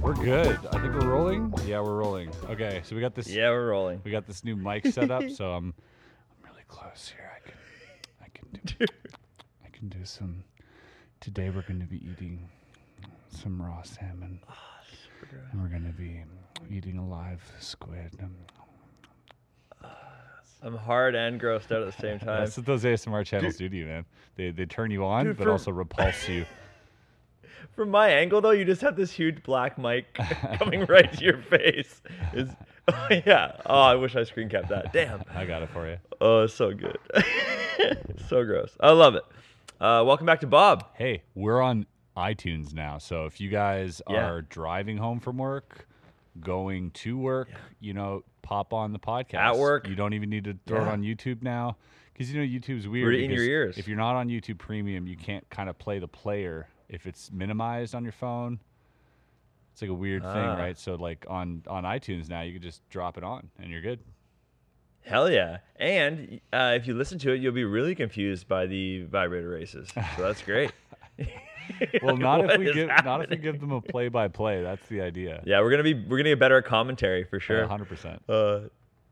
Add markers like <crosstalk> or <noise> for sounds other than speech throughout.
We're good. I think we're rolling. Yeah, we're rolling. Okay, so we got this. Yeah, we're rolling. We got this new mic set up, so I'm I'm really close here. I can I can do <laughs> I can do some. Today we're going to be eating some raw salmon, and we're going to be eating a live squid. Um, I'm hard and grossed out at the same <laughs> time. That's what those ASMR channels do to you, man. They they turn you on, Dude, but for- also repulse you. <laughs> From my angle, though, you just have this huge black mic <laughs> coming right to your face. Is <laughs> oh, yeah. Oh, I wish I screen capped that. Damn. I got it for you. Oh, so good. <laughs> so gross. I love it. Uh, welcome back to Bob. Hey, we're on iTunes now. So if you guys Yeah. are driving home from work, going to work, you know, pop on the podcast. At work. You don't even need to throw it on YouTube now. Because, you know, YouTube's weird. In your ears. If you're not on YouTube Premium, you can't kind of play the player if it's minimized on your phone. It's like a weird Ah. thing, right? So, like on, on iTunes now, you can just drop it on and you're good. Hell yeah. And uh, if you listen to it, you'll be really confused by the vibrator races. So that's great. <laughs> Well, Like, not <laughs> if we give not if we give them a play by play. That's the idea. Yeah, we're gonna be we're gonna get better at commentary for sure. hundred percent.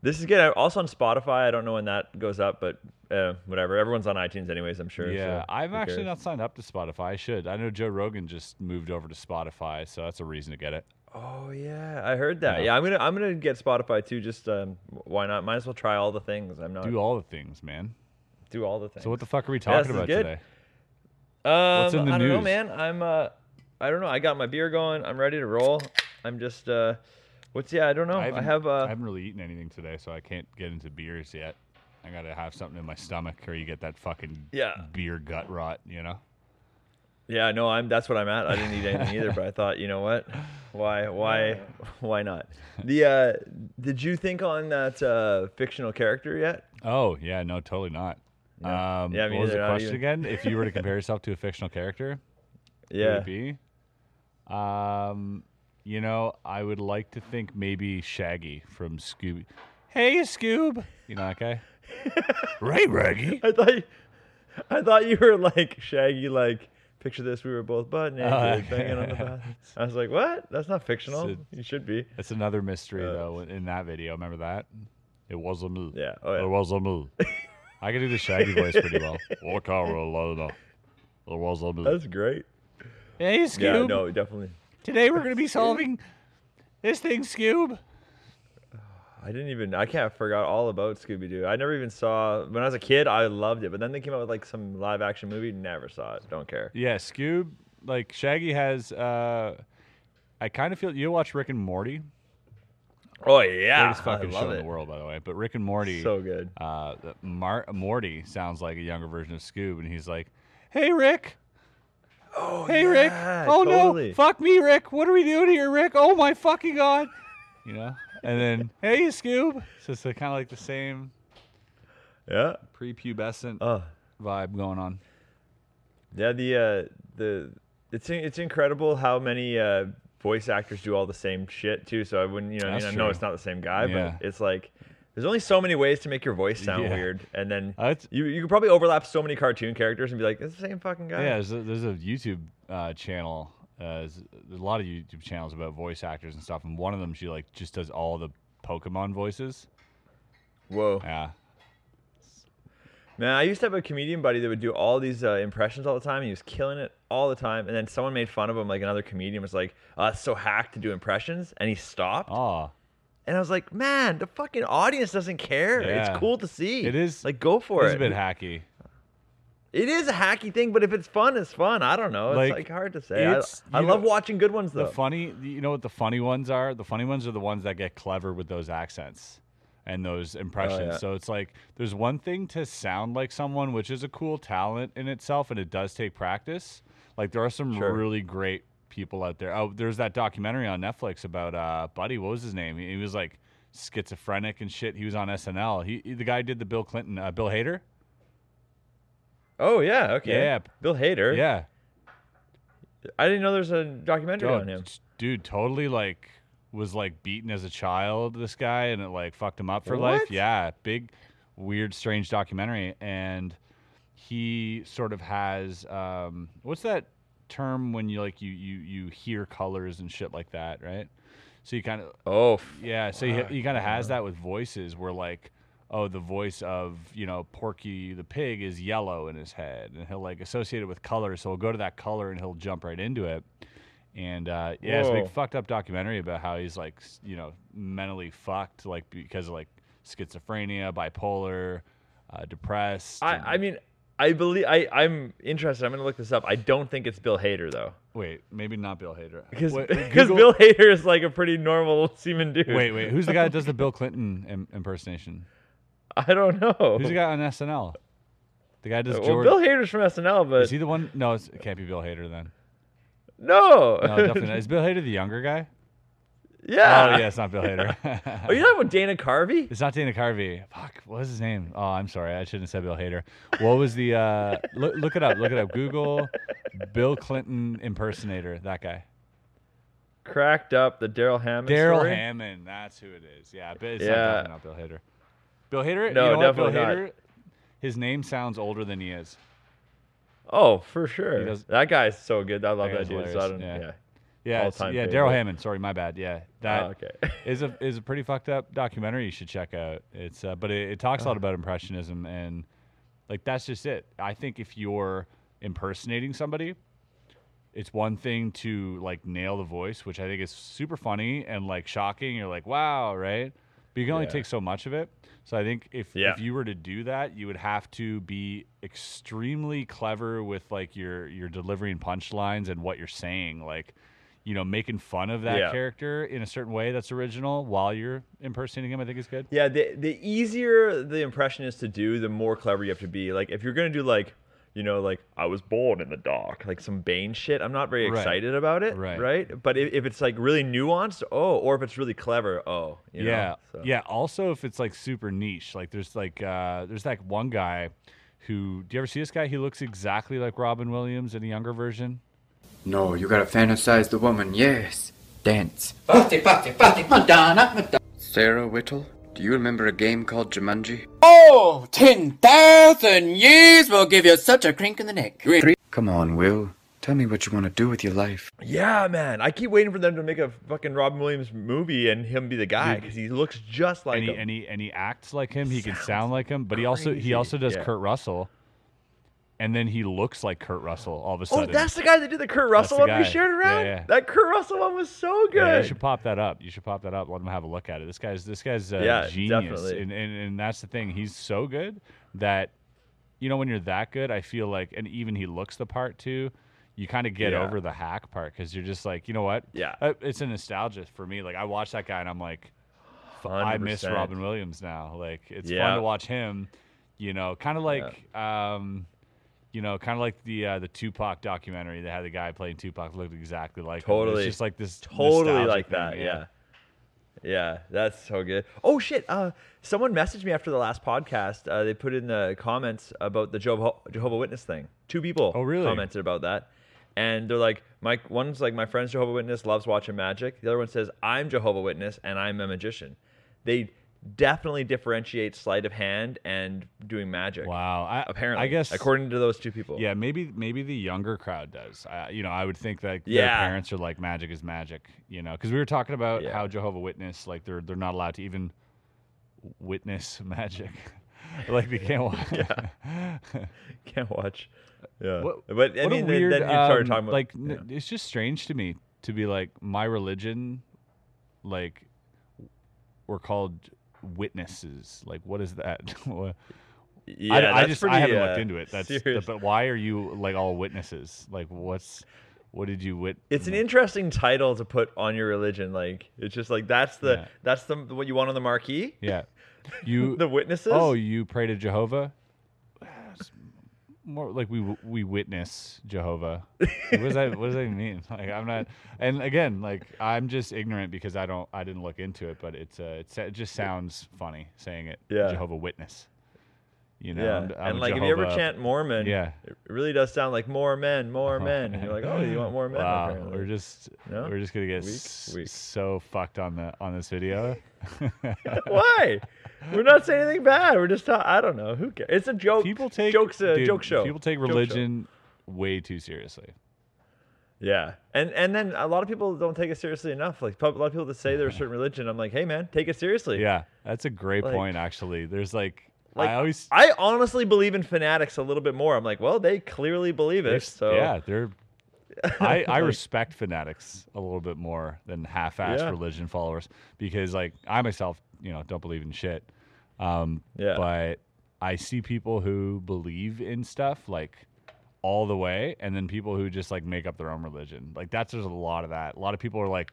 This is good. Also on Spotify. I don't know when that goes up, but uh, whatever. Everyone's on iTunes anyways. I'm sure. Yeah, so I'm actually cares? not signed up to Spotify. I should. I know Joe Rogan just moved over to Spotify, so that's a reason to get it. Oh yeah, I heard that. Yeah. Yeah, I'm gonna I'm gonna get Spotify too. Just um, why not? Might as well try all the things. I'm not Do all the things, man. do all the things. So what the fuck are we talking is about today? Um, What's in the I don't know, news? man. I'm uh, I don't know. I got my beer going. I'm ready to roll. I'm just uh, what's yeah? I don't know. I, haven't- have uh, I haven't really eaten anything today, so I can't get into beers yet. I gotta have something in my stomach, or you get that fucking Yeah. beer gut rot. You know? yeah. No, I'm. That's what I'm at. I didn't eat anything either, but I thought, you know what? Why? Why? <laughs> Why not? The uh, did you think on that uh, fictional character yet? Oh yeah, no, totally not. Yeah. Um, Yeah, what was the question even. again? If you were to <laughs> compare yourself to a fictional character, who would Yeah. it be? Um, you know, I would like to think maybe Shaggy from Scooby. Hey, Scoob. You know that guy? Ray Raggy. I thought. You, I thought you were like Shaggy. Like picture this: we were both butt naked, Oh, banging on the bath. I was like, what? That's not fictional. So- you should be. That's another mystery Uh, though in that video. Remember that? It was a me. Yeah. Oh yeah. It was a me. <laughs> I can do the Shaggy voice pretty well. Oh, Carolina. It was a me. That's great. Hey, Scoob. Yeah. No, definitely. Today we're gonna be solving this thing, Scoob. I didn't even. I can't forgot all about Scooby Doo. I never even saw when I was a kid. I loved it, but then they came out with like some live action movie. Never saw it. Don't care. Yeah, Scoob. Like Shaggy has. uh I kind of feel you watch Rick and Morty. Oh yeah, Greatest fucking I show love in it. the world, by the way. But Rick and Morty. So good. uh, Mar- Morty sounds like a younger version of Scoob, and he's like, "Hey, Rick. Oh Hey, Rick. Oh totally. no, fuck me, Rick. What are we doing here, Rick? Oh my fucking god." You know. And then, "Hey, Scoob." So it's kind of like the same Yeah. prepubescent Oh vibe going on. yeah. The uh, the it's it's incredible how many uh, voice actors do all the same shit too. So I wouldn't you know I, mean, I know it's not the same guy, Yeah. but it's like. There's only so many ways to make your voice sound Yeah. weird, and then Uh, you you could probably overlap so many cartoon characters and be like, "It's the same fucking guy." Yeah, there's a, there's a YouTube uh, channel. Uh, there's a lot of YouTube channels about voice actors and stuff, and one of them she like just does all the Pokemon voices. Whoa. Yeah, Man, I used to have a comedian buddy that would do all these uh, impressions all the time. He was killing it all the time. And then someone made fun of him. Like another comedian was like, so hacked to do impressions. And he stopped. oh, And I was like, man, the fucking audience doesn't care. Yeah. It's cool to see. It is- Like, go for it. it's a bit hacky. it is a hacky thing, but if it's fun, it's fun. I don't know. It's Like, like, hard to say. I, I love know, watching good ones, though. The funny, you know what the funny ones are? The funny ones are the ones that get clever with those accents and those impressions. Oh, yeah. So it's like there's one thing to sound like someone, which is a cool talent in itself, and it does take practice. Like there are some Sure. really great people out there. Oh, there's that documentary on Netflix about uh, Buddy. What was his name? He, he was like schizophrenic and shit. He was on SNL. He, he- the guy did the Bill Clinton, uh, Bill Hader. oh, yeah. Okay. Yeah. Bill Hader. Yeah, I didn't know there's a documentary Oh, on him. dude, totally like was like beaten as a child. This guy and it like fucked him up for life. Yeah, big, weird, strange documentary, and he sort of has um, what's that term when you like you you you hear colors and shit like that, right? So you kind of Oh, yeah, so he, kind of has that with voices where like, oh, the voice of you know Porky the pig is yellow in his head, and he'll like associate it with color, so he'll go to that color and he'll jump right into it. And uh, yeah, it's a big fucked up documentary about how he's like you know mentally fucked, like because of like schizophrenia, bipolar, uh, depressed. I, and- I mean, I believe I I'm interested. I'm gonna look this up. I don't think it's Bill Hader though, wait, maybe not Bill Hader because Bill Hader is like a pretty normal <laughs> seeming dude. Wait, wait, who's the guy that does the Bill Clinton Im- impersonation? <laughs> I don't know. Who's the guy on SNL? The guy does Well, George. Bill Hader's from SNL, but Is he the one? No, it's, it can't be Bill Hader then. no, No, definitely not. Is Bill Hader the younger guy? Yeah. Oh, yeah, it's not Bill Hader. <laughs> Oh, you talking about Dana Carvey? It's not Dana Carvey. Fuck, what was his name? Oh, I'm sorry. I shouldn't have said Bill Hader. What was the, uh, look, look it up. Look it up. Google Bill Clinton impersonator. That guy. Cracked up the Darrell Hammond. Darrell? Hammond. That's who it is. Yeah, but it's Yeah. not, definitely not Bill Hader. Bill Hader? No, you know what? Bill definitely not. Hader, his name sounds older than he is. Oh, for sure. does- that guy's so good. I love That dude. So I don't, yeah. yeah. Yeah, yeah, Darrell. Hammond. Sorry, my bad. Yeah, that Oh, okay. <laughs> is a is a pretty fucked up documentary you should check out. It's uh, but it, it talks a lot about impressionism and like that's just it. I think if you're impersonating somebody, it's one thing to like nail the voice, which I think is super funny and like shocking. You're like, wow, right? But you can only Yeah. take so much of it. So I think if Yeah. if you were to do that, you would have to be extremely clever with like your your delivering punchlines and what you're saying, like you know, making fun of that Yeah. character in a certain way that's original while you're impersonating him. I think is good. Yeah, the the easier the impression is to do, the more clever you have to be. Like if you're gonna do like, you know, like I was born in the dark, like some Bane shit, I'm not very Right. excited about it. Right. Right. But if, if it's like really nuanced, oh, or if it's really clever, oh, you know, yeah, so. yeah. Also, if it's like super niche, like there's like uh, there's that one guy who. Do you ever see this guy? He looks exactly like Robin Williams in a younger version. No, you gotta fantasize the woman, yes. Dance. Party, party, party, Madonna, Madonna. Sarah Whittle, do you remember a game called Jumanji? Oh, 10,000 years will give you such a crink in the neck. Come on, Will. Tell me what you want to do with your life. Yeah, man. I keep waiting for them to make a fucking Robin Williams movie and him be the guy because he looks just like and he, him. and he and he acts like him. He can sound like him, but he also he also does Yeah. Kurt Russell, and then he looks like Kurt Russell all of a sudden. oh, that's the guy that did the Kurt Russell the one we shared around. yeah. That Kurt Russell one was so good. Yeah, you should pop that up. You should pop that up. Let him have a look at it. This guy's this guy's uh, Yeah, genius, definitely. and, and and that's the thing. He's so good that you know when you're that good, I feel like, and even he looks the part too. You kind of get Yeah. over the hack part because you're just like, you know what? Yeah. Uh, it's a nostalgia for me. Like I watch that guy and I'm like, f- I miss 100%. Robin Williams now. Like it's Yeah. fun to watch him. You know, kind of like, um, you know, kind of like the uh, the Tupac documentary. that had the guy playing Tupac looked exactly like him. Totally. It's just like this totally like thing, that. Yeah. yeah. that's so good. Oh shit! Uh, someone messaged me after the last podcast. Uh, they put in the comments about the Jehovah, Jehovah Witness thing. Two people Oh, really? commented about that, and they're like, "My one's like my friend's Jehovah Witness loves watching magic. The other one says I'm Jehovah Witness and I'm a magician." They definitely differentiate sleight of hand and doing magic. Wow. I, Apparently, I guess according to those two people. Yeah, maybe maybe the younger crowd does. Uh, you know, I would think that their parents are like magic is magic. You know, because we were talking about Yeah. how Jehovah Witness like they're they're not allowed to even witness <laughs> magic. <laughs> like they can't. Watch. <laughs> can't watch. Yeah, What- but I what mean, a weird. then you started um, talking about like yeah. it's just strange to me to be like my religion, like we're called witnesses. Like what is that? <laughs> Yeah, I, I just pretty, I haven't uh, looked into it. That's serious. but why are you like all witnesses? Like what's what did you wit? It's an interesting title to put on your religion. Like it's just like that's the Yeah. that's the what you want on the marquee. Yeah, <laughs> you The witnesses. Oh, you pray to Jehovah? More like we we witness Jehovah. What does that What does that mean? <laughs> Like I'm not. And again, like I'm just ignorant because I don't. I didn't look into it, but it's uh, it's, it just sounds funny saying it. Yeah. Jehovah Witness. You know. yeah, I'm- um, I'm and like if you ever chant Mormon, Yeah. it really does sound like more men, more <laughs> men, and you're like, oh, you want more men? Wow, apparently. we're just No? we're just gonna get Weak? s- Weak. so fucked on the on this video. <laughs> Why? We're not saying anything bad. We're just ta- I don't know. Who cares? It's a joke. people take jokes a dude, joke show. People take religion way too seriously. Yeah, and and then a lot of people don't take it seriously enough. Like a lot of people that say they're a certain <laughs> religion, I'm like, hey man, take it seriously. Yeah, that's a great Like- point. Actually, there's like, Like I always I honestly believe in fanatics a little bit more. I'm like, well, they clearly believe it. So yeah, they're. <laughs> I, I respect fanatics a little bit more than half-assed Yeah. religion followers because, like, I myself, you know, don't believe in shit. Um, Yeah. But I see people who believe in stuff like all the way, and then people who just like make up their own religion. Like that's there's a lot of that. A lot of people are like,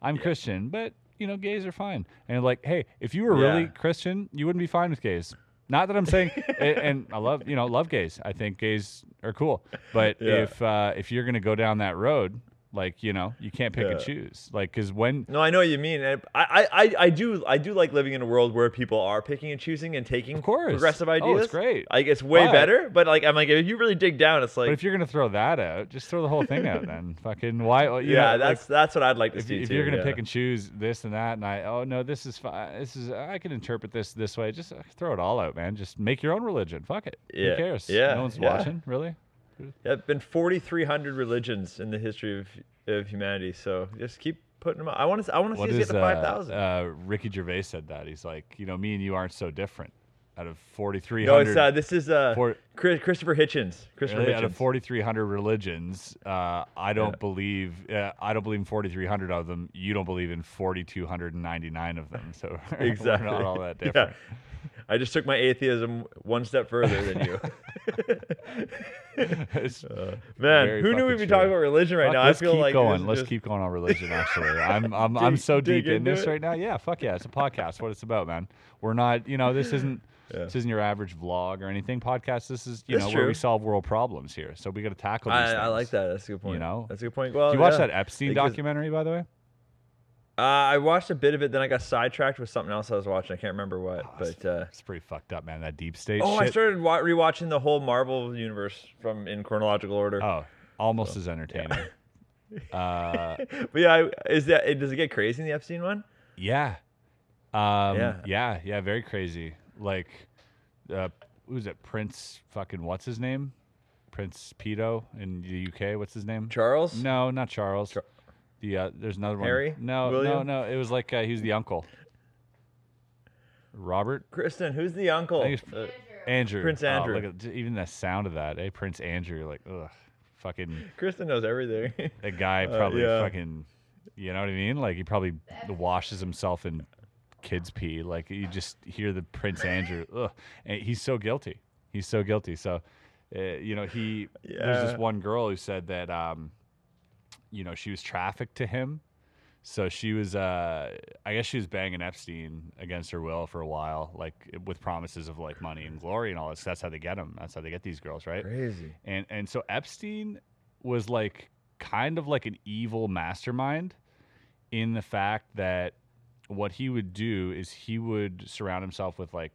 I'm Christian, but you know, gays are fine. And like, hey, if you were really Christian, you wouldn't be fine with gays. Not that I'm saying, and, and I love you know love gays. I think gays are cool, but Yeah. if uh, if you're gonna go down that road, like you know, you can't pick and choose. Like because when No, I know what you mean. I, I, I- I do I do like living in a world where people are picking and choosing and taking Of course. progressive ideas. Oh, it's great. Like it's way But- better. But like I'm like if you really dig down, it's like. but if you're gonna throw that out, just throw the whole thing out. Then <laughs> fucking why? you yeah, know, like, that's that's what I'd like to if, see if too. you're gonna yeah. pick and choose this and that, and I oh no, this is fine. This is I can interpret this this way. Just uh, throw it all out, man. Just make your own religion. Fuck it. Yeah, Who cares? yeah, No one's yeah. watching, really. Yeah, been 4,300 religions in the history of, of humanity. So just keep putting them. Up. I want to I want to see us get to uh, 5,000. uh, Ricky Gervais said that he's like, you know, me and you aren't so different. Out of 4,300. no, it's uh, this is uh, for- Chris, Christopher Hitchens. Christopher Really, Hitchens. out of 4,300 religions, uh, I don't Yeah. believe uh, I don't believe in 4,300 of them. You don't believe in 4,299 of them. So <laughs> we're exactly. not all that <laughs> Yeah. I just took my atheism one step further than you. <laughs> It's uh, Man, who knew we'd be true. talking about religion right Fuck, now? let's I feel keep like going. Let's just- keep going on religion. Actually, <laughs> I'm I'm I'm so deep in this it? right now. Yeah, fuck yeah, it's a podcast. What it's about, man. We're not, you know, this isn't <laughs> Yeah. this isn't your average vlog or anything. Podcast. This is, you That's know, where we solve world problems here. So we got to tackle. These I, I like that. That's a good point. You know? that's a good point. Well, Did you watch yeah. that Epstein Because- documentary, by the way? Uh, I watched a bit of it, then I got sidetracked with something else I was watching. I can't remember what, Oh, but uh, It's pretty fucked up, man. That deep state. oh, I started wa- rewatching the whole Marvel universe from in chronological order. Oh, almost as entertaining. <laughs> uh, <laughs> But yeah, is that does it get crazy in the Epstein one? yeah. Um, Yeah. yeah, yeah, very crazy. Like, uh, who's it? Prince fucking what's his name? Prince Pedo in the UK. What's his name? Charles? No, not Charles. Char- the uh, there's another one. Harry? No, no, William? no. It was like uh, he was the uncle. Robert. Kristen, who's the uncle? I think it's- Uh, Andrew. Prince Oh, Andrew. look at even the sound of that. Hey, Prince Andrew. Like, ugh, fucking. Kristen knows everything. <laughs> That guy Uh, probably yeah. fucking, you know what I mean? Like he probably washes himself in kids' pee. Like you just hear the Prince Andrew. <laughs> Ugh, and he's so guilty. He's so guilty. So, uh, you know, he. There's this one girl who said that, um, you know, she was trafficked to him. So she was, uh, I guess she was banging Epstein against her will for a while, like with promises of like money and glory and all this. That's how they get them. That's how they get these girls, right? Crazy. and and so Epstein was like kind of like an evil mastermind in the fact that what he would do is he would surround himself with like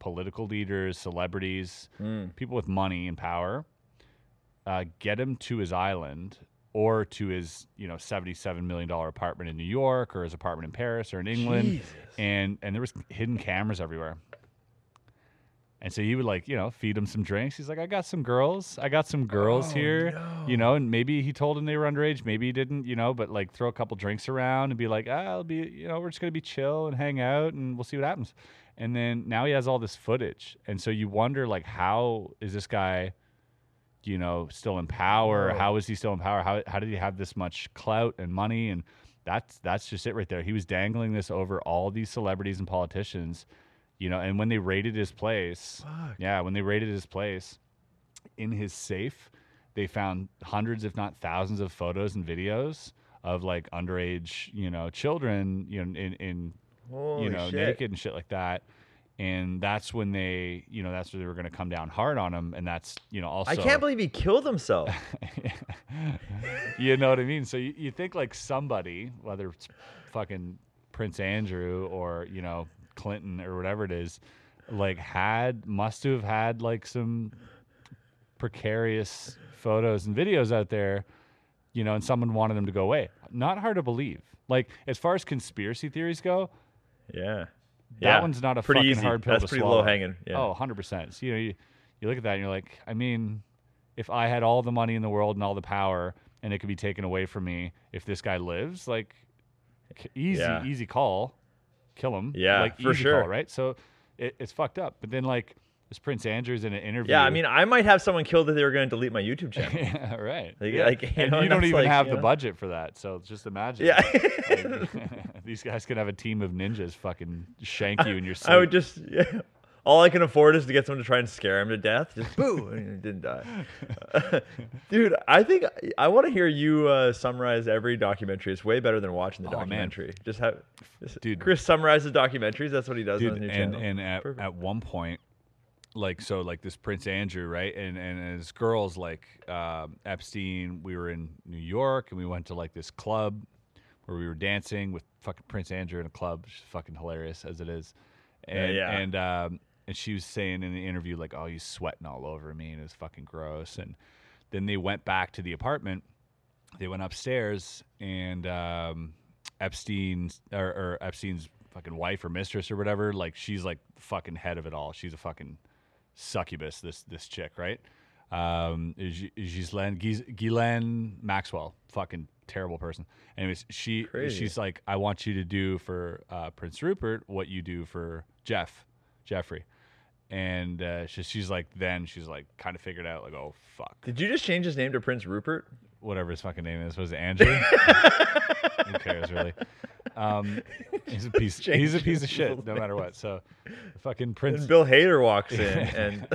political leaders, celebrities, Mm. people with money and power, uh, get him to his island or to his you know seventy seven million dollar apartment in New York or his apartment in Paris or in England, Jesus. and and there was hidden cameras everywhere. And so he would like, you know, feed him some drinks. He's like, I got some girls. I got some girls Oh, here. You know, and maybe he told him they were underage. Maybe he didn't, you know, but like throw a couple drinks around and be like, ah, I'll be, you know, we're just going to be chill and hang out and we'll see what happens. And then now he has all this footage. And so you wonder, like, how is this guy, you know, still in power? How is he still in power? How, how did he have this much clout and money? And that's, that's just it right there. He was dangling this over all these celebrities and politicians you know and when they raided his place Fuck. yeah when they raided his place in his safe they found hundreds if not thousands of photos and videos of like underage you know children you know in, in Holy you know shit. naked and shit like that and that's when they you know that's where they were going to come down hard on him and that's you know also I can't believe he killed himself. <laughs> you know what I mean? So you, you think like somebody, whether it's fucking Prince Andrew or, you know, Clinton or whatever it is, like had, must have had like some precarious photos and videos out there, you know, and someone wanted them to go away. Not hard to believe. Like, as far as conspiracy theories go, yeah. That Yeah. one's not a pretty fucking easy. hard pill That's pretty swallow. low hanging. Yeah. Oh, 100%. So, you know, you, you look at that and you're like, I mean, if I had all the money in the world and all the power and it could be taken away from me if this guy lives. Like, easy, Yeah. easy call, kill him. Yeah, like for easy sure. call, right? So it, it's fucked up. But then like this Prince Andrew's in an interview. Yeah, I mean, I might have someone killed that they were going to delete my YouTube channel. <laughs> yeah, right. Like- yeah. like, <laughs> you and know, you don't even like, have you the know? budget for that. So just imagine. Yeah. Like, <laughs> <laughs> these guys could have a team of ninjas fucking shank you in your sleep. <laughs> I would just, yeah. all I can afford is to get someone to try and scare him to death. Just <laughs> boo, and he didn't die. Dude, I think I want to hear you uh, summarize every documentary. It's way better than watching the Oh, man. documentary. Just have, just- Dude. Chris summarizes documentaries. That's what he does on dude his new and channel. and at, Perfect. at one point like so like this prince andrew right and and his girls like um, epstein we were in new york and we went to like this club where we were dancing with fucking prince andrew in a club is fucking hilarious as it is and yeah. and um and she was saying in the interview like oh he's sweating all over me and it was fucking gross and then they went back to the apartment they went upstairs and um, Epstein's or, or Epstein's fucking wife or mistress or whatever, like she's like fucking head of it all. She's a fucking succubus. This this chick, right? Um, Ghislaine Ghislaine Maxwell, fucking terrible person. Anyways, she Crazy. she's like, I want you to do for uh, Prince Rupert what you do for Jeff, Jeffrey. And uh, she, she's like, then she's like, kind of figured out, like, oh fuck, Did you just change his name to Prince Rupert? whatever his fucking name is. Was it Andrew? <laughs> Who cares, really? Um, he's a piece. <laughs> He's a piece of shit, no matter what. So, fucking Prince. And Bill Hader walks in, <laughs> and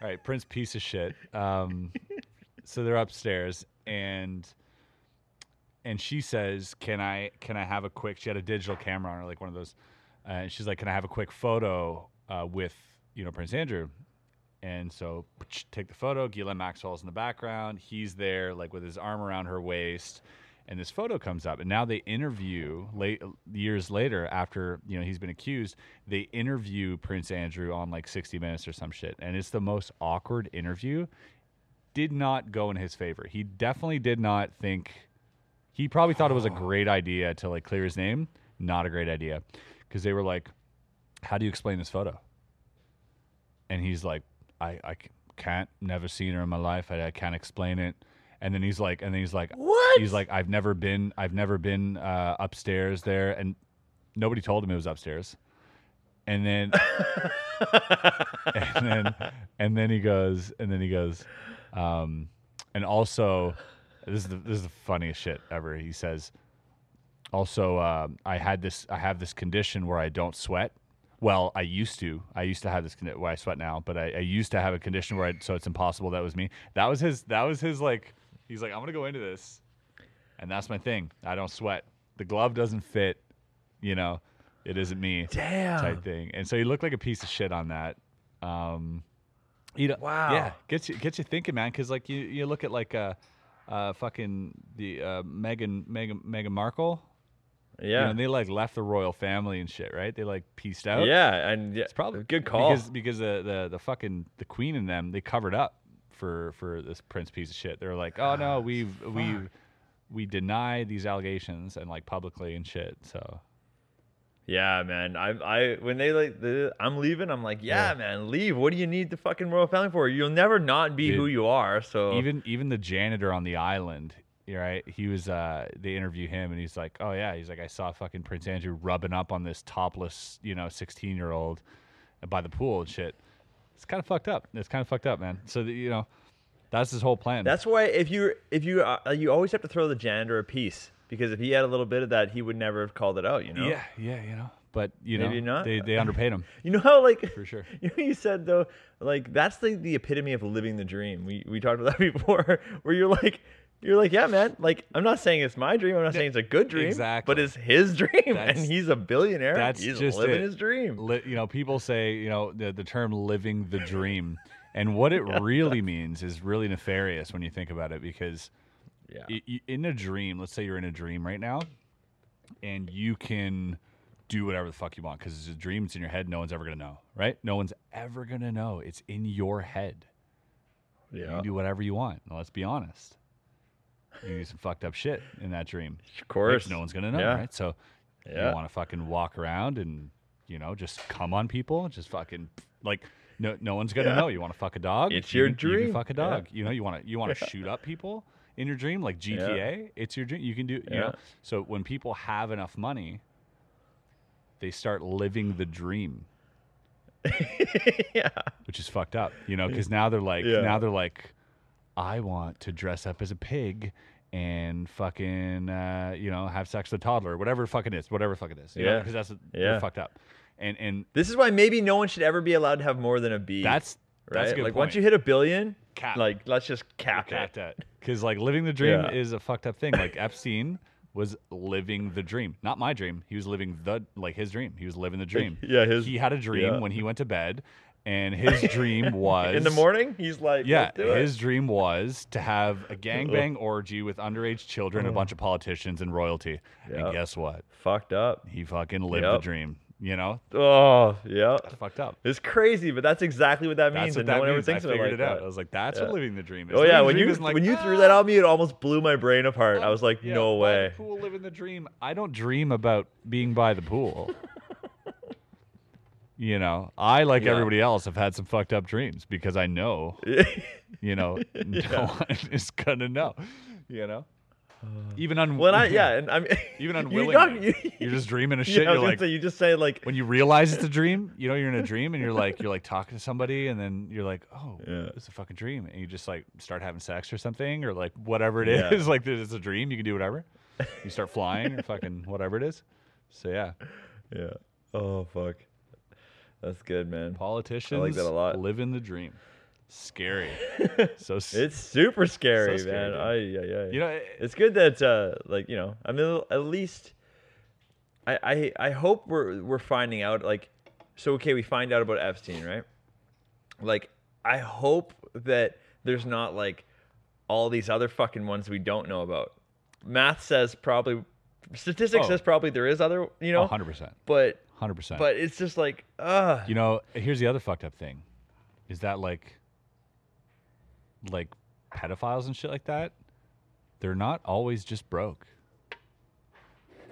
All right, Prince piece of shit. Um, <laughs> so they're upstairs, and and she says, "Can I can I have a quick?" She had a digital camera on her, like one of those, uh, and she's like, "Can I have a quick photo uh, with you know Prince Andrew?" And so take the photo. Ghislaine Maxwell's in the background. He's there, like with his arm around her waist. And this photo comes up, and now they interview late years later, after you know he's been accused. They interview Prince Andrew on like 60 Minutes or some shit, and it's the most awkward interview. Did not go in his favor. He definitely did not think. He probably thought it was a <sighs> great idea to like clear his name. Not a great idea, because they were like, "How do you explain this photo?" and he's like, i i can't, never seen her in my life. I, I can't explain it. And then he's like, and then he's like, What? He's like, I've never been, I've never been uh, upstairs there, and nobody told him it was upstairs. And then, <laughs> and then, and then he goes, and then he goes, um, and also, this is the this is the funniest shit ever. He says, also, um I had this, I have this condition where I don't sweat. Well, I used to. I used to have this condition where I sweat now, but I, I used to have a condition where I, so it's impossible. That was me. That was his. That was his. Like he's like, I'm gonna go into this, and that's my thing. I don't sweat. The glove doesn't fit. You know, it isn't me. Damn. Type thing. And so he looked like a piece of shit on that. Um, you know, Wow. Yeah, gets you gets you thinking, man. Because like you you look at like uh, uh, fucking the uh, Meghan Megan Meghan Markle. You know, yeah, and they like left the royal family and shit, right? They like pieced out. yeah, and yeah, It's probably good call. because because the, the the fucking the queen and them they covered up for for this prince piece of shit. They're like, oh no, we've we we deny these allegations and like publicly and shit. So Yeah, man. I I when they like the I'm leaving, I'm like, yeah, man, leave. What do you need the fucking royal family for? You'll never not be who you are. So even even the janitor on the island, you're right? He was uh they interview him and he's like, oh yeah, he's like I saw fucking Prince Andrew rubbing up on this topless you know 16 year old by the pool and shit. It's kind of fucked up. It's kind of fucked up, man. So that, you know. That's his whole plan. that's why if you if you uh, you always have to throw the janitor a piece because if he had a little bit of that, he would never have called it out. You know. Yeah, yeah, you know. But you Maybe know, not. they they underpaid him. <laughs> You know how like For sure. <laughs> You know you said though, like that's the the epitome of living the dream. We we talked about that <laughs> before, where you're like. You're like, yeah, man. Like, I'm not saying it's my dream. I'm not saying it's a good dream. Exactly. But it's his dream, and he's a billionaire. That's he's just living it. his dream. Li- you know, people say you know the the term "living the dream," and what it <laughs> really means is really nefarious when you think about it. Because Yeah. in a dream, let's say you're in a dream right now, and you can do whatever the fuck you want because it's a dream. It's in your head. No one's ever gonna know, right? No one's ever gonna know. It's in your head. Yeah. You can do whatever you want. Now, let's be honest. You do some fucked up shit in that dream. Of course. No one's gonna know, Yeah. right? So Yeah. you want to fucking walk around and you know just come on people, just fucking like no no one's gonna Yeah. know. You want to fuck a dog? It's you your can- You can dream. fuck a dog. You know you want to you want to shoot up people in your dream, like GTA. It's your dream. You can do, you know. So when people have enough money, they start living the dream, <laughs> yeah. which is fucked up, you know, because now they're like, Yeah. now they're like, I want to dress up as a pig and fucking, uh, you know, have sex with a toddler, whatever the fuck it is, whatever it is, Yeah. because that's Yeah. fucked up, and and This is why maybe no one should ever be allowed to have more than a B. that's right. That's a good like point. once you hit a billion, Cap. like let's just cap capped it. at because like living the dream Yeah. is a fucked up thing. Like Epstein was living the dream, not my dream. He was living the like his dream. He was living the dream. Yeah, his- he had a dream yeah. when he went to bed, and his dream was <laughs> In the morning, he's like, Yeah, let's it. his dream was to have a gangbang orgy with underage children, a bunch of politicians and royalty. Yep. And guess what? fucked up. He fucking lived the dream. You know, Oh, yeah. fucked up. It's crazy, but that's exactly what that means, what and that no one ever thinks I of it figured like it out. that. I was like, that's Yeah. what living the dream is. Oh Living yeah, when you like, when you threw "Ah, that on me, it almost blew my brain apart. I was like, Yeah, no way. Pool, living the dream. I don't dream about being by the pool. <laughs> you know, I like Yeah. everybody else have had some fucked up dreams because I know, <laughs> you know, no one <laughs> is gonna know. You know, uh, even on well, and I, yeah, <laughs> and I mean, even you you- you're just dreaming of yeah, shit. Was you're like, say, you just say like, when you realize it's a dream, you know, you're in a dream and you're like, you're like talking to somebody, and then you're like, oh, Yeah. it's a fucking dream, and you just like start having sex or something, or like whatever it is. Yeah. Like it's a dream, you can do whatever. You start flying or fucking whatever it is. So yeah, yeah. Oh fuck, that's good, man. politicians like that a lot. live in the dream. Scary. <laughs> so s- It's super scary, scary, man. dude. Ay, ay, ay. you know, it- it's good that uh like you know i mean at least i i, I hope we're we're finding out like so okay we find out about epstein right like i hope that there's not like all these other fucking ones we don't know about math says probably statistics Oh. says probably there is other you know 100%. but 100%. but it's just like uh You know, here's the other fucked up thing, is that like, like pedophiles and shit like that, they're not always just broke.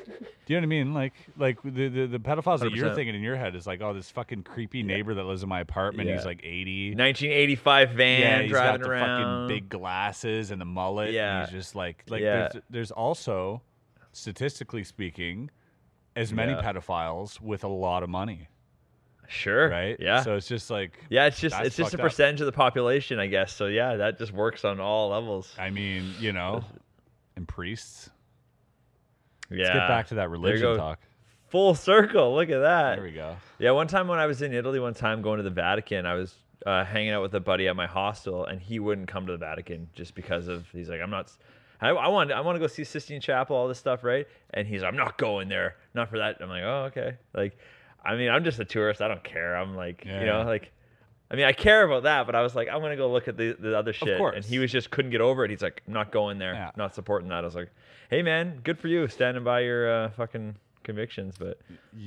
Do you know what I mean? Like, like the the, the pedophiles that you're thinking in your head is like, oh, this fucking creepy neighbor that lives in my apartment. He's like 80. 1985 van yeah, he's driving got the around fucking big glasses and the mullet. Yeah. and he's just like, like Yeah. there's, there's also, statistically speaking, as many Yeah. pedophiles with a lot of money, sure right? yeah So it's just like, Yeah, it's just it's just a fucked up. percentage of the population, I guess. So yeah, that just works on all levels. I mean, you know, and priests. Yeah. Let's get back to that religion talk. Full circle. Look at that. There we go. Yeah, one time when I was in Italy, one time going to the Vatican, I was uh, hanging out with a buddy at my hostel, and he wouldn't come to the Vatican just because of he's like, I'm not. I, I want I want to go see Sistine Chapel, all this stuff, right? And he's, I'm not going there, not for that. I'm like, oh, okay. Like, I mean, I'm just a tourist. I don't care. I'm like, Yeah. you know, like, I mean, I care about that, but I was like, I'm gonna go look at the, the other shit. And course. he was just couldn't get over it. He's like, I'm not going there, Yeah. not supporting that. I was like, hey man, good for you, standing by your uh, fucking convictions, but.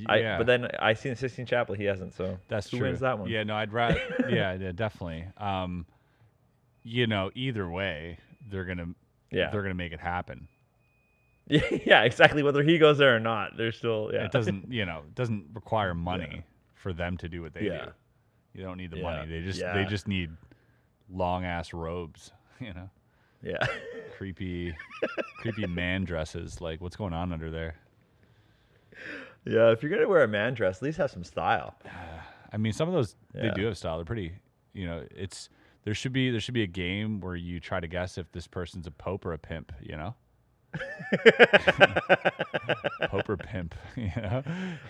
I, yeah, but then I seen Sistine Chapel. He hasn't. So that's who true. wins that one? Yeah, no, I'd rather. yeah, yeah, definitely. Um, you know, either way, they're gonna, Yeah. they're gonna make it happen. yeah, <laughs> yeah, exactly. Whether he goes there or not, they're still. Yeah, It doesn't, <laughs> you know, it doesn't require money for them to do what they Yeah. do. You don't need the Yeah. money. They just, Yeah. they just need long ass robes. <laughs> You know, Yeah, creepy, creepy man dresses. Like, what's going on under there? yeah. If you're gonna wear a man dress, at least have some style. <sighs> I mean, some of those they do have style. They're pretty. You know, it's there should be there should be a game where you try to guess if this person's a pope or a pimp. You know, <laughs> pope or pimp. <laughs> You know,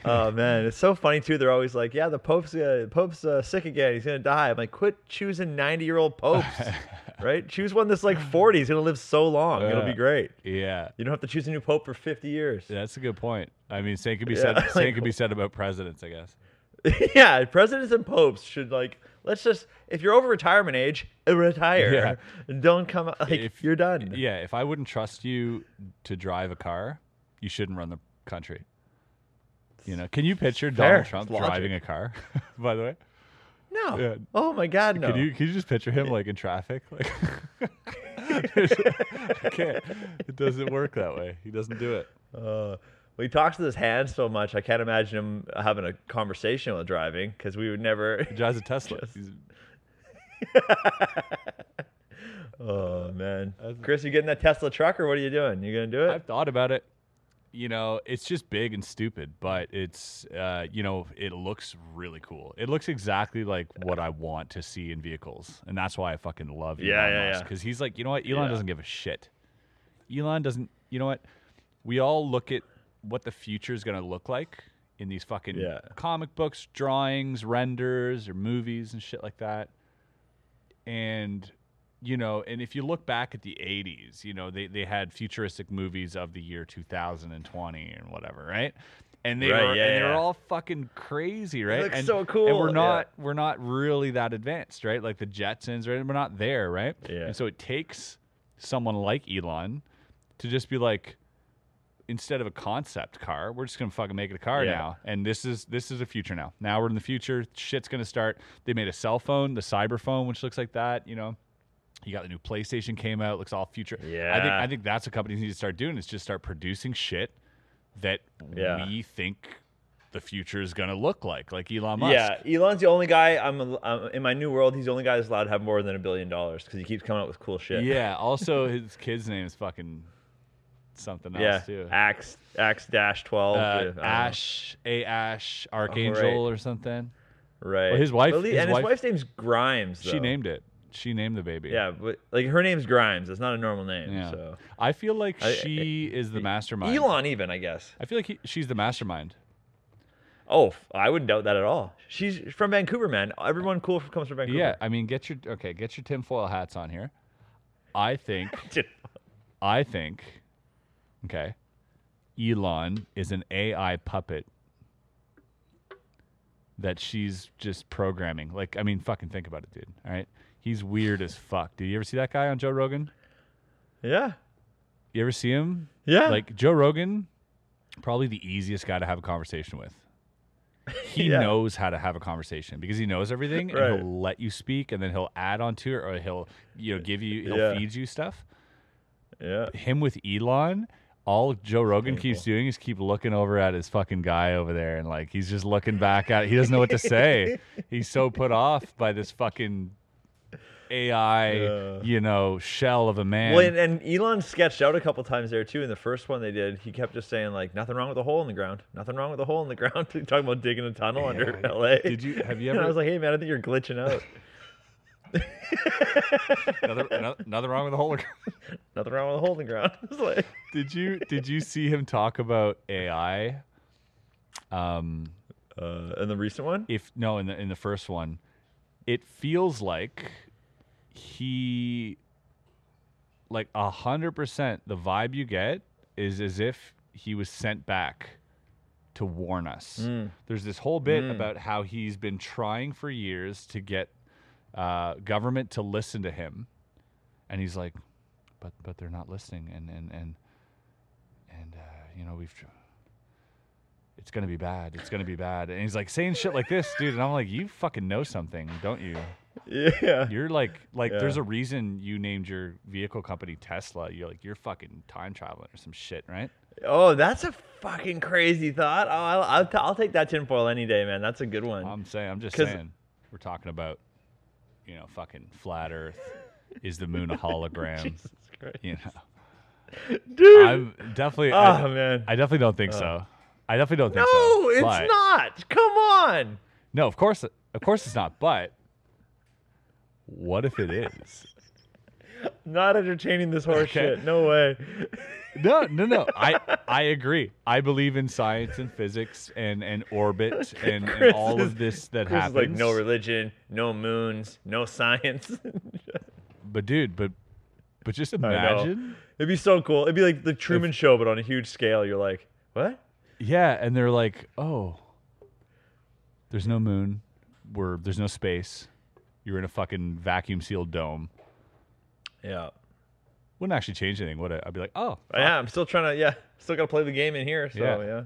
oh man, it's so funny too. They're always like, "Yeah, the Pope's uh, Pope's uh, sick again. He's gonna die." I'm like, "Quit choosing 90 year old popes, <laughs> right? Choose one that's like 40. He's gonna live so long. It'll be great. yeah, You don't have to choose a new pope for 50 years." that's a good point. I mean, same could be Yeah, said. Same could be said about presidents. I guess. yeah, presidents and popes should like let's just if you're over retirement age, <laughs> retire. Don't come like If- you're done. Yeah, if I wouldn't trust you to drive a car, you shouldn't run the country. You know, can you picture Fair. Donald Trump driving a car? <laughs> By the way, No. Yeah. Oh my god, no. Can you can you just picture him like in traffic? Like, <laughs> I can't. It doesn't work that way. He doesn't do it. Uh, well, he talks with his hands so much. I can't imagine him having a conversation while driving because we would never. He drives a <laughs> Tesla. Just- <laughs> Oh man, Chris, you getting that Tesla truck or what are you doing? You gonna do it? I've thought about it. You know, it's just big and stupid, but it's uh, you know, it looks really cool. It looks exactly like what I want to see in vehicles, and that's why I fucking love Elon Yeah, yeah, yeah. Because he's like, you know what, Elon Yeah. doesn't give a shit. Elon doesn't. You know what? We all look at what the future is gonna look like in these fucking Yeah. comic books, drawings, renders, or movies and shit like that. And you know, and if you look back at the 80s, you know, they, they had futuristic movies of the year 2020 and whatever, right? And they Right, were yeah, and they were yeah. all fucking crazy, right? looks and, so And cool, we're yeah. not we're not really that advanced, right? Like the Jetsons, right? We're not there, right? Yeah. And so it takes someone like Elon to just be like instead of a concept car, we're just gonna fucking make it a car Yeah. now. And this is this is the future now. Now we're in the future. Shit's gonna start. They made a cell phone, the cyber phone, which looks like that. You know, you got the new PlayStation came out. Looks all future. Yeah, I think. I think that's what companies need to start doing is just start producing shit that Yeah. we think the future is gonna look like, like Elon Musk. Yeah, Elon's the only guy. I'm, I'm in my new world. He's the only guy that's allowed to have more than a billion dollars because he keeps coming up with cool shit. Yeah. Also, his kid's name is fucking something else yeah. too. Axe Axe dash twelve. Uh, yeah, I know. Ash, A Ash, Archangel, right. or something. Right. Well, his wife- his and wife- his wife's name's Grimes. She named it. She named the baby. Yeah, but like her name's Grimes. It's not a normal name. Yeah. So I feel like I- she is the mastermind. Elon, even I guess. I feel like he, she's the mastermind. Oh, I wouldn't doubt that at all. She's from Vancouver, man. Everyone cool comes from Vancouver. Yeah, I mean, get your okay, get your tinfoil hats on here. I think, <laughs> I think, okay, Elon is an AI puppet that she's just programming. Like, I mean, fucking think about it, dude. All right, he's weird as fuck. Did you ever see that guy on Joe Rogan? yeah. You ever see him? Yeah. Like Joe Rogan, probably the easiest guy to have a conversation with. <laughs> He Yeah. knows how to have a conversation because he knows everything, and he'll let you speak, and then he'll add on to it, or he'll you know give you he'll Yeah. feed you stuff. Yeah. Him with Elon, all Joe Rogan keeps doing is keep looking over at his fucking guy over there, and like he's just looking back at. He doesn't know what to say. <laughs> he's so put off by this fucking AI, Yeah. you know, shell of a man. Well, and, and Elon sketched out a couple times there too. In the first one they did, he kept just saying like, "Nothing wrong with a hole in the ground. Nothing wrong with a hole in the ground." <laughs> Talking about digging a tunnel under LA. Did you- have you And <laughs> I was like, "Hey man, I think you're glitching out. <laughs> Another, <laughs> ano- nothing wrong with the whole. <laughs> Nothing wrong with in the ground." Like, did you did you see him talk about AI? Um, uh, and the recent one, if no, in the in the first one, it feels like he, like a hundred percent, the vibe you get is as if he was sent back to warn us. There's this whole bit about how he's been trying for years to get uh, government to listen to him, and he's like, but but they're not listening, and and and and uh, you know we've. It's gonna be bad. It's gonna be bad. And he's like saying shit like this, dude. And I'm like, you fucking know something, don't you? yeah, You're like, like, there's a reason you named your vehicle company Tesla. You're like, you're fucking time traveling or some shit, right? Oh, that's a fucking crazy thought. Oh, I'll, I'll, t- I'll take that tinfoil any day, man. That's a good one. I'm saying, I'm just saying, we're talking about, you know, fucking flat Earth. Is the moon a hologram? <laughs> Jesus Christ. you know, Dude. I'm definitely. oh I, ah, man. I definitely don't think uh. so. I definitely don't think no, so. No, it's but- not. Come on. No, of course, of course, it's not. But what if it is? <laughs> Not entertaining this horse Okay. shit. No way. <laughs> No, no, no. <laughs> I I agree. I believe in science and physics and and orbit and, and all of this that Chris is happens. like no religion, no moons, no science. But dude, but but just imagine. It'd be so cool. It'd be like the Truman Show, but on a huge scale. You're like, what? Yeah, and they're like, oh, there's no moon. We're there's no space. You're in a fucking vacuum sealed dome. Yeah. Wouldn't actually change anything, would it? I'd be like, oh, Yeah, I'm still trying to. Yeah, still gotta play the game in here. So Yeah. yeah.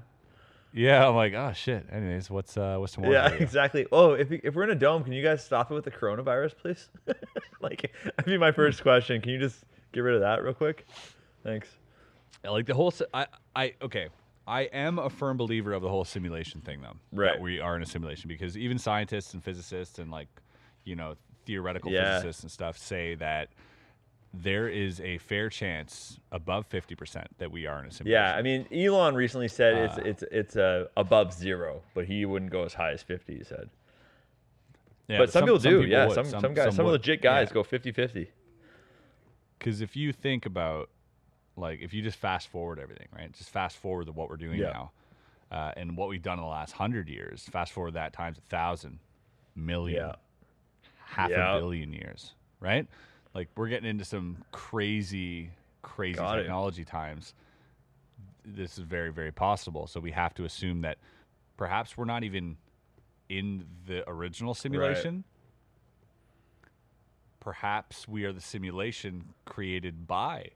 yeah. I'm like, oh shit. Anyways, what's uh what's tomorrow? Yeah, <laughs> exactly. Oh, if if we're in a dome, can you guys stop it with the coronavirus, please? <laughs> like, that'd be my first question. Can you just get rid of that real quick? Thanks. like the whole I I okay I am a firm believer of the whole simulation thing though Right. that we are in a simulation because even scientists and physicists and like you know theoretical Yeah. physicists and stuff say that there is a fair chance above 50% that we are in a simulation. Yeah, I mean, Elon recently said it's Uh, it's it's uh, above zero, but he wouldn't go as high as 50. He said, Yeah, but some, people do. yeah, would. some some, guys, some, would. legit guys Yeah. go 50-50. Because if you think about, like, if you just fast forward everything, right? Just fast forward to what we're doing Yeah. now, uh, and what we've done in the last hundred years. Fast forward that times a thousand, million, Yeah. half a billion years, right? Like we're getting into some crazy, crazy Got it. technology times. This is very, very possible. So we have to assume that perhaps we're not even in the original simulation. Perhaps we are the simulation created by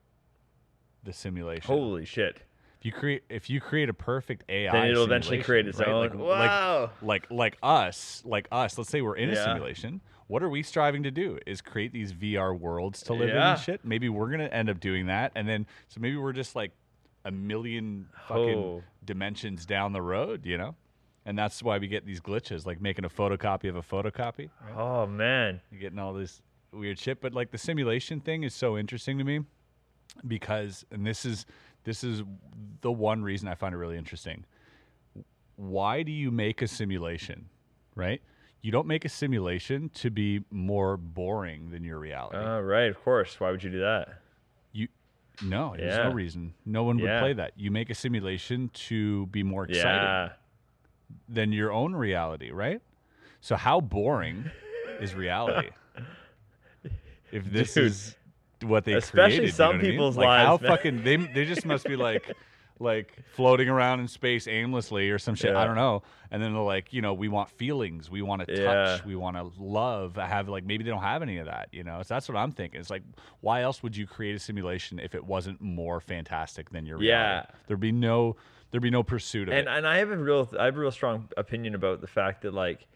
the simulation. Holy shit! If you create if you create a perfect AI, Then it'll eventually create its right? own. Like, wow. like like us, like us. Let's say we're in a simulation. What are we striving to do? Is create these VR worlds to live in Yeah. and shit. Maybe we're gonna end up doing that, and then so maybe we're just like a million fucking Oh. dimensions down the road, you know. And that's why we get these glitches, like making a photocopy of a photocopy. oh man. You're getting all this weird shit. But like the simulation thing is so interesting to me because, and this is this is the one reason I find it really interesting. Why do you make a simulation, right? You don't make a simulation to be more boring than your reality. Uh, right, of course. Why would you do that? you no, there's no reason. No one would Yeah. play that. You make a simulation to be more exciting Yeah. than your own reality, right? So how boring <laughs> is reality? If this Dude. is what they Especially created, you some know what I mean? people's like How man. fucking they they just must be like <laughs> like floating around in space aimlessly or some shit. I don't know. And then they're like, you know, we want feelings, we want to touch, Yeah. we want to love. I have like maybe they don't have any of that, you know. So that's what I'm thinking. It's like, why else would you create a simulation if it wasn't more fantastic than your reality? Yeah. There'd be no there'd be no pursuit of and it. and I have a real I have a real strong opinion about the fact that like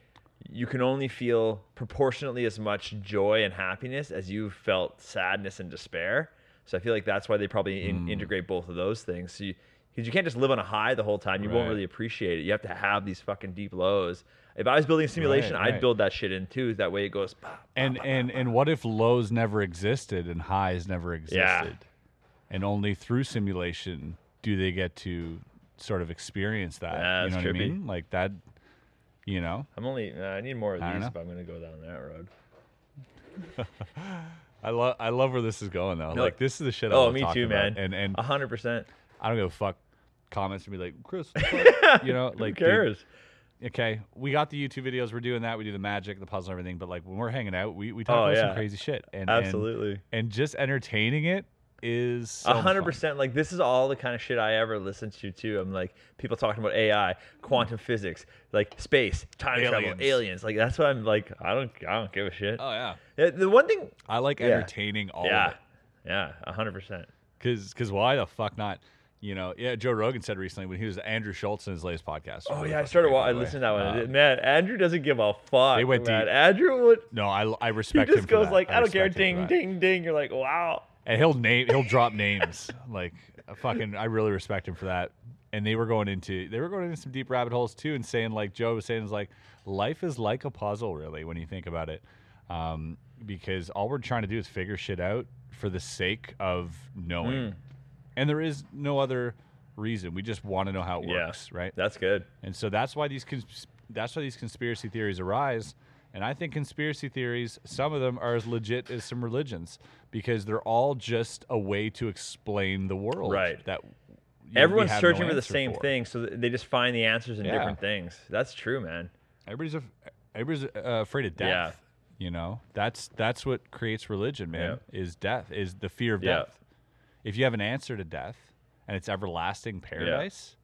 you can only feel proportionately as much joy and happiness as you felt sadness and despair. So I feel like that's why they probably in, Hmm. integrate both of those things. So you, because you can't just live on a high the whole time. You won't really appreciate it. You have to have these fucking deep lows. If I was building a simulation, Right, I'd right. build that shit in too. That way it goes. bah, bah, And bah, and and what if lows never existed and highs never existed? And only through simulation do they get to sort of experience that. Yeah, you know what I trippy. mean? Like that you know? I'm only. Uh, I need more of these if I'm gonna go down that road. <laughs> I love I love where this is going though. No, like this is the shit I Oh, me too, about. man. And and A hundred percent. I don't give a fuck comments and be like, Chris, <laughs> what the fuck?" you know, like Who dude, cares? okay, we got the YouTube videos, we're doing that, we do the magic, the puzzle, and everything, but like when we're hanging out, we, we talk Oh, about yeah. some crazy shit. And and- Absolutely. And, just entertaining it is A hundred percent. Like this is all the kind of shit I ever listen to too. I'm like people talking about AI, quantum physics, like space, time travel, Aliens. aliens. Like that's what I'm like. I don't. I don't give a shit. Oh yeah. Yeah, the one thing. I like Yeah. entertaining all yeah. of it. Yeah. A hundred percent. Cause, cause why the fuck not? You know, yeah. Joe Rogan said recently when he was Andrew Schulz in his latest podcast. Oh really yeah, I started. by I listened to that one. Uh, man, Andrew doesn't give a fuck. They went man. deep. Andrew would. no, I, I respect him. just goes like, I, don't care. respect him for Ding, ding, ding. You're like, wow. and he'll name, he'll drop names. Like, I fucking, I really respect him for that. And they were going into, they were going into some deep rabbit holes too, and saying like Joe was saying is like, life is like a puzzle, really, when you think about it, um, because all we're trying to do is figure shit out for the sake of knowing, Mm. And there is no other reason. We just want to know how it Yeah. works, right? That's good. And so that's why these cons- that's why these conspiracy theories arise. And I think conspiracy theories, some of them are as legit as some religions because they're all just a way to explain the world. Right. That Everyone's have no searching for the same for. thing, so they just find the answers in Yeah. different things. That's true, man. Everybody's af- everybody's uh, afraid of death. Yeah. You know, that's that's what creates religion, man. Is death is the fear of death. If you have an answer to death and it's everlasting paradise,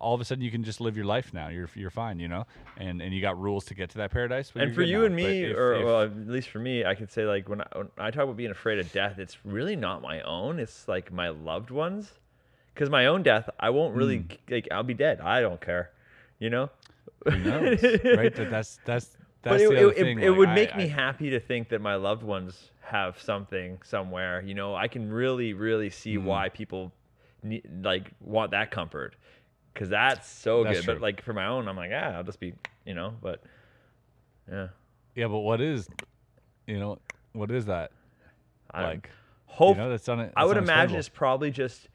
all of a sudden you can just live your life now. You're you're fine, you know, and and you got rules to get to that paradise. and for you now. and me, if- or if- well, at least for me, I could say like when I, when I talk about being afraid of death, it's really not my own. It's like my loved ones. Because my own death, I won't really Hmm. like. I'll be dead. I don't care. You know. who knows, right? That that's that's but it, it, thing. it, it like, would make I- me happy to think that my loved ones have something somewhere. You know, I can really, really see Hmm. why people need, like want that comfort. Because that's so That's good. true. But like for my own, I'm like, ah, I'll just be, you know. But yeah, Yeah, but what is, you know, what is that? I like Hope you know, that's un- I would imagine it's probably just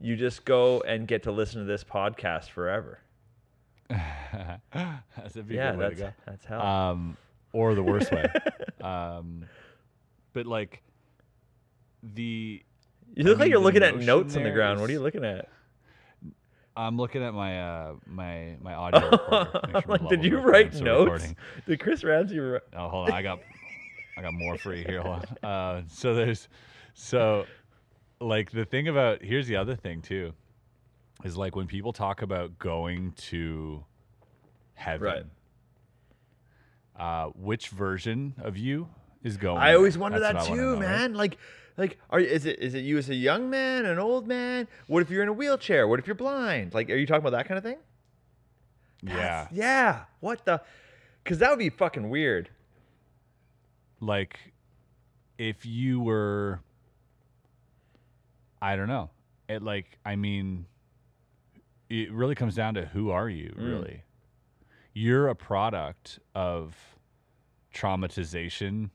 you just go and get to listen to this podcast forever. That'd be a Yeah, good way to that's go. that's hell. um, or the worst way. <laughs> Um, but like the you look I like you're looking at notes on the ground. What are you looking at? I'm looking at my uh my my <laughs> audio. recorder, sure like, did you write notes? recording. Did Chris Ramsey? Re- Oh, hold on. I got I got more for you here. Hold on. Uh, so there's so like the thing about here's the other thing too is like when people talk about going to heaven. Uh, which version of you is going? I always there? wonder That's that what I wanna too, know, right? man. Like, like, are is it is it you as a young man, an old man? What if you're in a wheelchair? What if you're blind? Like, are you talking about that kind of thing? Yeah. Yeah. What the? Because that would be fucking weird. like if you were i don't know it like i mean it really comes down to who are you Mm. really you're a product of traumatization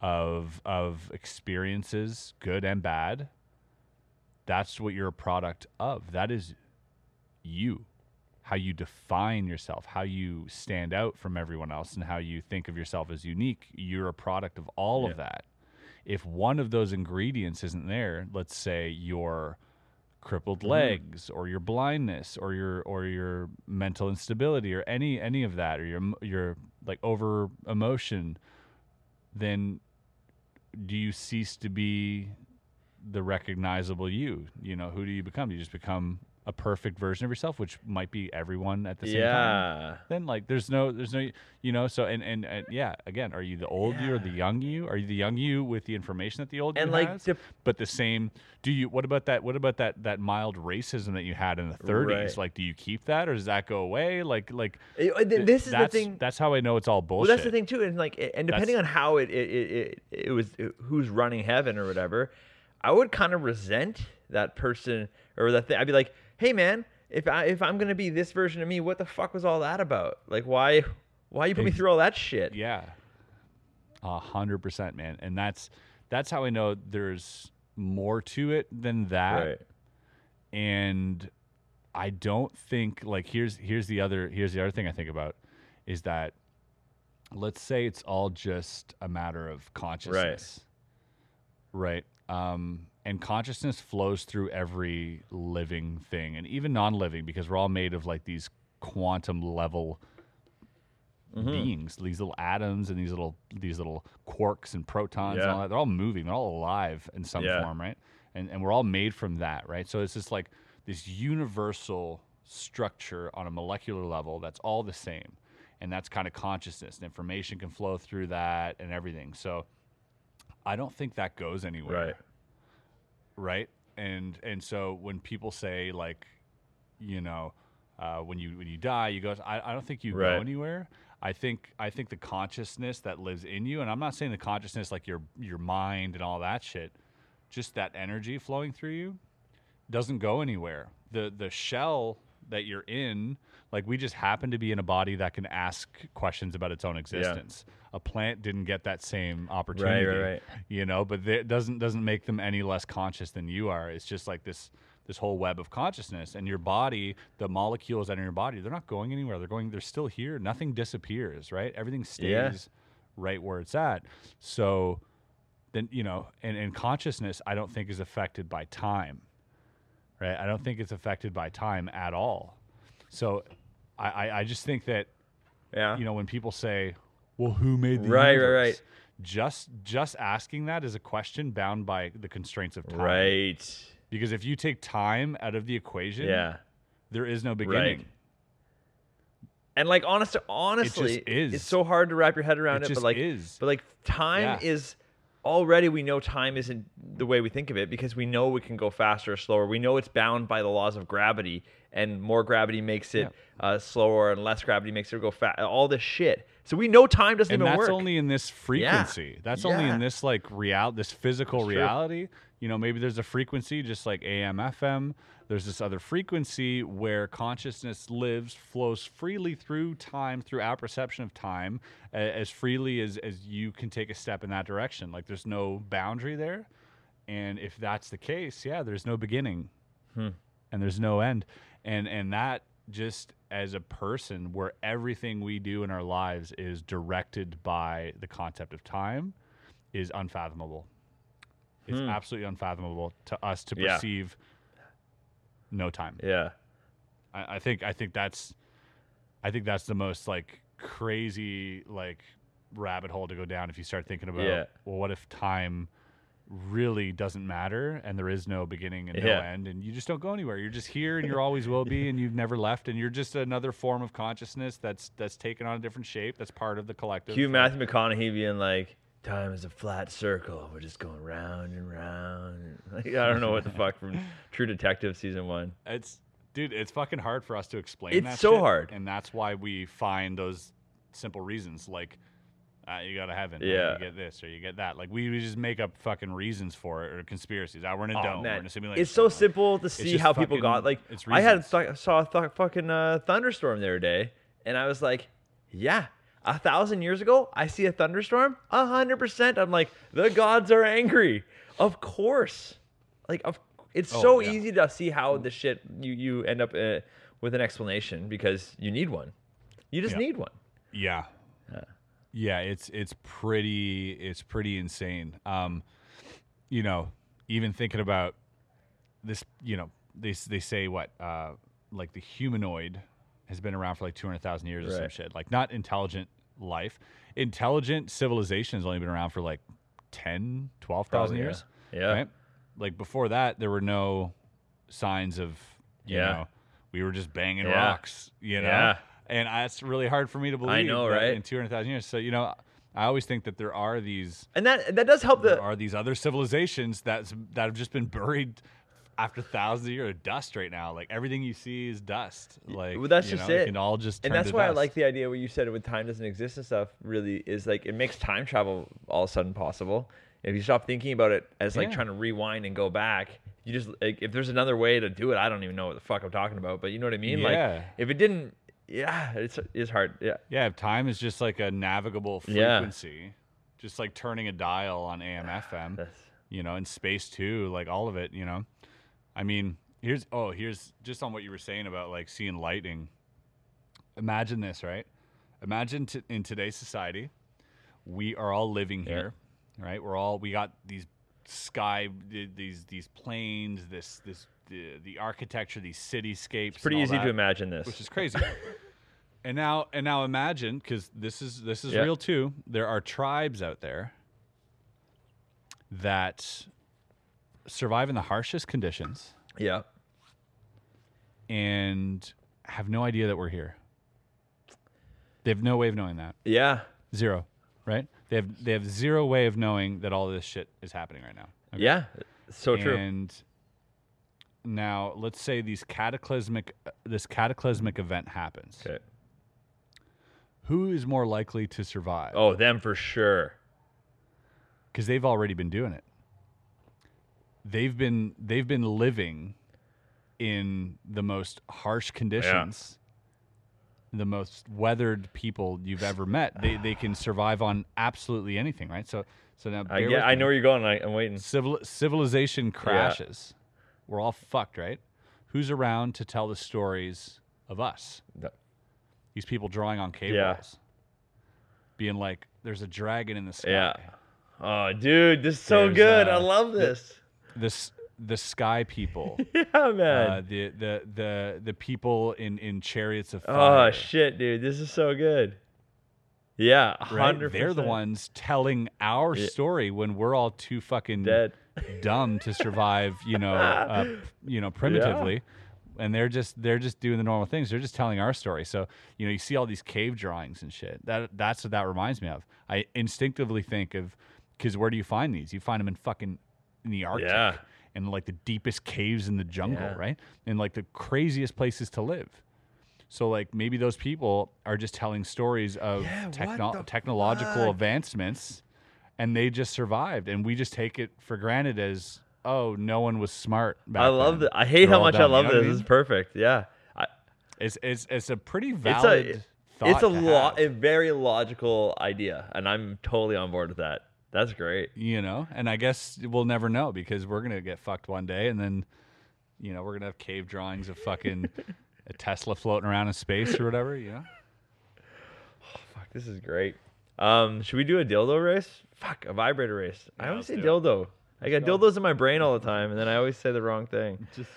of of experiences good and bad that's what you're a product of that is you how you define yourself, how you stand out from everyone else, and how you think of yourself as unique. You're a product of all Yeah. of that. If one of those ingredients isn't there, let's say your crippled mm-hmm. legs or your blindness or your or your mental instability or any any of that or your your like over emotion then do you cease to be the recognizable you? You know who do you become? You just become a perfect version of yourself which might be everyone at the same time. Then like there's no there's no you know so and and, and yeah again are you the old you or the young you? Are you the young you with the information that the old And you like, has? dep- but the same do you what about that what about that that mild racism that you had in the 30s Right. like do you keep that or does that go away? Like like this is the thing. that's how i know it's all Well, bullshit that's the thing too, and like, and depending on how it it, it it it was who's running heaven or whatever, I would kind of resent that person or that thing. I'd be like, hey man, if I if I'm gonna be this version of me, what the fuck was all that about? Like, why why you put me through all that shit? Yeah. A hundred percent, man. And that's that's how I know there's more to it than that. Right. And I don't think like here's here's the other here's the other thing I think about is that let's say it's all just a matter of consciousness. Right. Um and consciousness flows through every living thing and even non-living because we're all made of like these quantum level Mm-hmm. beings, these little atoms and these little these little quarks and protons and Yeah. all that. They're all moving. They're all alive in some Yeah. form, right? And and we're all made from that, right? So it's just like this universal structure on a molecular level that's all the same. And that's kind of consciousness. And information can flow through that and everything. So I don't think that goes anywhere Right. Right? And and so when people say like you know uh, when you when you die you go I, I don't think you Right. go anywhere. I think i think the consciousness that lives in you and i'm not saying the consciousness like your your mind and all that shit just that energy flowing through you doesn't go anywhere. The the shell that you're in like we just happen to be in a body that can ask questions about its own existence. A plant didn't get that same opportunity right. you know but it doesn't doesn't make them any less conscious than you are. It's just like this this whole web of consciousness. And your body the molecules that are in your body they're not going anywhere. They're going they're still here. Nothing disappears right? Everything stays Yeah. right where it's at. So then you know and, and consciousness i don't think is affected by time right? I don't think it's affected by time at all. So i i, I just think that Yeah. you know when people say well who made the Right, right, universe? right. just just asking that is a question bound by the constraints of time right. because if you take time out of the equation Yeah. there is no beginning And like honest, honestly, is. it's so hard to wrap your head around It it. just but like, is. but like, time Yeah. is already. We know time isn't the way we think of it because we know we can go faster or slower. We know it's bound by the laws of gravity, and more gravity makes it uh, slower, and less gravity makes it go fast. All this shit. So we know time doesn't and even that's work. only in this frequency that's only in this like real this physical reality you know maybe there's a frequency just like am fm there's this other frequency where consciousness lives flows freely through time through our perception of time as freely as as you can take a step in that direction like there's no boundary there And if that's the case, yeah, there's no beginning Hmm. and there's no end. And and that just as a person where everything we do in our lives is directed by the concept of time is unfathomable. It's absolutely unfathomable to us to Hmm. Yeah. perceive no time. Yeah. I, I think I think that's I think that's the most like crazy like rabbit hole to go down if you start thinking about Yeah. well what if time really doesn't matter and there is no beginning and no Yeah. end and you just don't go anywhere you're just here and you're always will be and you've never left and you're just another form of consciousness that's that's taken on a different shape that's part of the collective Cue Matthew McConaughey being like, "Time is a flat circle. We're just going round and round." <laughs> Like, I don't know what the fuck from <laughs> True Detective season one. It's dude, it's fucking hard for us to explain. It's that so shit, hard. and that's why we find those simple reasons like uh, you go to heaven, or Yeah. you get this or you get that. Like we, we just make up fucking reasons for it or conspiracies. Ah, we're in a Oh, dome, we're in a simulation. It's so Like, simple to see how people got like. it's I had th- saw a th- fucking uh, thunderstorm the other day, and I was like, "Yeah, a thousand years ago, I see a thunderstorm. A hundred percent. I'm like, the gods are angry. Of course. Like, of it's Oh, so yeah. easy to see how the shit you you end up uh, with an explanation because you need one. You just Yeah. need one. Yeah. Yeah, it's it's pretty it's pretty insane. Um, you know, even thinking about this, you know, they they say what uh, like the humanoid has been around for like two hundred thousand years or some shit. Like not intelligent life, intelligent civilization has only been around for like 10, 12,000 Probably, yeah. years. Yeah. Right. Like before that, there were no signs of you Yeah. know we were just banging Yeah. rocks. You know. And that's really hard for me to believe. I know, right? In 200,000 years. So, you know, I always think that there are these And that that does help the there are these other civilizations that's that have just been buried after thousands of years of dust right now. Like everything you see is dust. Like well, that's you just know, it. Can all just and that's why I like the idea where you said with time doesn't exist and stuff. Really, is like it makes time travel all of a sudden possible. If you stop thinking about it as like Yeah. trying to rewind and go back, you just like if there's another way to do it, I don't even know what the fuck I'm talking about. But you know what I mean? Yeah. Like if it didn't, yeah, it's it's hard. Yeah, Yeah, if time is just like a navigable Yeah. frequency, just like turning a dial on AM FM. <sighs> That's- you know, and space too, like all of it, you know. I mean, here's oh, here's just on what you were saying about like seeing lightning. Imagine this, right? Imagine t- in today's society, we are all living Yeah. here, right? We're all we got these sky, these these planes, this this the, the architecture, these cityscapes. it's pretty and all easy to imagine this. which is crazy. <laughs> and now and now imagine because this is this is Yeah. real too. There are tribes out there that survive in the harshest conditions yeah, and have no idea that we're here. They have no way of knowing that. yeah, Zero, right? They have they have zero way of knowing that all this shit is happening right now. Okay? yeah. So true. And now let's say these cataclysmic uh, this cataclysmic event happens. Okay. Who is more likely to survive? Oh, them for sure. because they've already been doing it. They've been they've been living in the most harsh conditions, the most weathered people you've ever met. They they can survive on absolutely anything, right? So so now get. I know where you're going. I, I'm waiting. Civil, civilization crashes. We're all fucked, right? Who's around to tell the stories of us? No. These people drawing on cave Yeah. being like, "There's a dragon in the sky." Yeah. Oh, dude, this is so There's, good. I uh, love this. This the sky people. <laughs> yeah, man. uh, the the the the people in in chariots of fire. oh shit, dude, this is so good. Yeah, right? hundred. They're the ones telling our Yeah. story when we're all too fucking dead. Dumb to survive. You know, <laughs> uh, you know, primitively. And they're just they're just doing the normal things. They're just telling our story. So you know, you see all these cave drawings and shit. That that's what that reminds me of. I instinctively think of because where do you find these? You find them in fucking in the Arctic Yeah. and like the deepest caves in the jungle, Yeah. right? And like the craziest places to live. So like maybe those people are just telling stories of Yeah, techno- technological fuck? advancements and they just survived and we just take it for granted as oh no one was smart back I love that. I hate They're how much I dumb," you love know this. I This is perfect. Yeah, I, it's, it's it's a pretty it's valid a thought it's a lo- a very logical idea, and I'm totally on board with that. That's great. you know. And I guess we'll never know because we're gonna get fucked one day, and then you know we're gonna have cave drawings of fucking <laughs> a Tesla floating around in space or whatever. You know. <sighs> Oh, fuck, this is great. Um, should we do a dildo race? Fuck, a vibrator race. I always say let's it. dildo. I got go. dildos in my brain all the time, and then I always say the wrong thing. <laughs> Just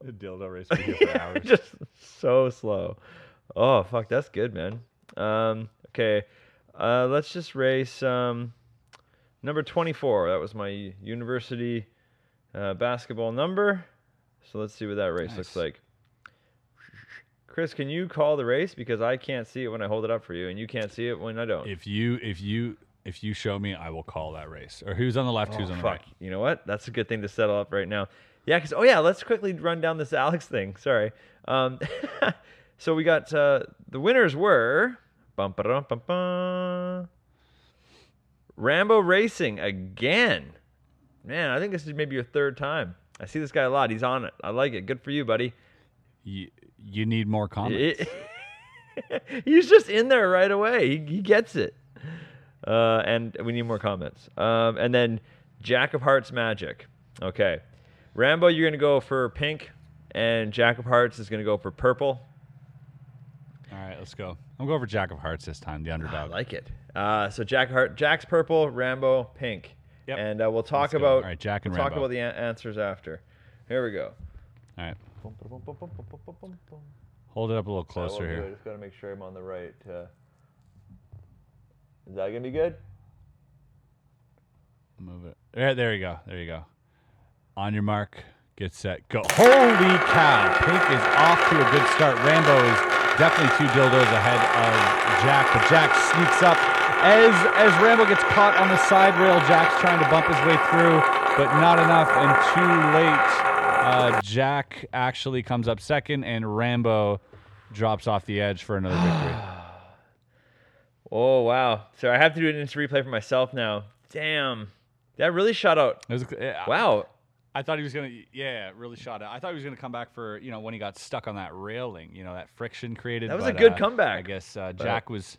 a dildo race for <laughs> hours. Just so slow. Oh fuck, that's good, man. Um, okay, uh, let's just race um, number twenty-four. That was my university uh, basketball number. So let's see what that race looks like. Chris, can you call the race because I can't see it when I hold it up for you, and you can't see it when I don't. if you if you if you show me, I will call that race. Or who's on the left, who's Oh, on the fuck. right. You know what? That's a good thing to settle up right now. Yeah, because oh yeah, let's quickly run down this Alex thing. Sorry. Um, <laughs> so we got uh, the winners were bum, ba-dum, bum, bum. Rambo Racing again. Man, I think this is maybe your third time. I see this guy a lot. He's on it. I like it. Good for you, buddy. You, you need more comments. It- <laughs> he's just in there right away. He, he gets it. Uh, and we need more comments. Um, and then Jack of Hearts Magic. Okay. Rambo, you're going to go for pink, and Jack of Hearts is going to go for purple. All right, let's go. I'm going for Jack of Hearts this time, the underdog. I like it. Uh, so Jack Heart, Jack's purple, Rambo pink. Yep. And uh, we'll talk about All right, Jack and we'll talk about the an- answers after. Here we go. All right, hold it up a little closer here. I just got to make sure I'm on the right. Uh... Is that going to be good? Move it. There, there you go. There you go. On your mark, get set, go. Holy cow! Pink is off to a good start. Rambo is definitely two dildos ahead of Jack, but Jack sneaks up as as Rambo gets caught on the side rail. Jack's trying to bump his way through, but not enough and too late. Uh, Jack actually comes up second, and Rambo drops off the edge for another victory. <sighs> Oh wow! So I have to do an instant replay for myself now. Damn, that really shot out. Was, uh, Wow. I thought he was gonna, yeah, really shot it. I thought he was gonna come back for, you know, when he got stuck on that railing, you know, that friction created. That was a good uh, comeback. I guess uh, Jack was,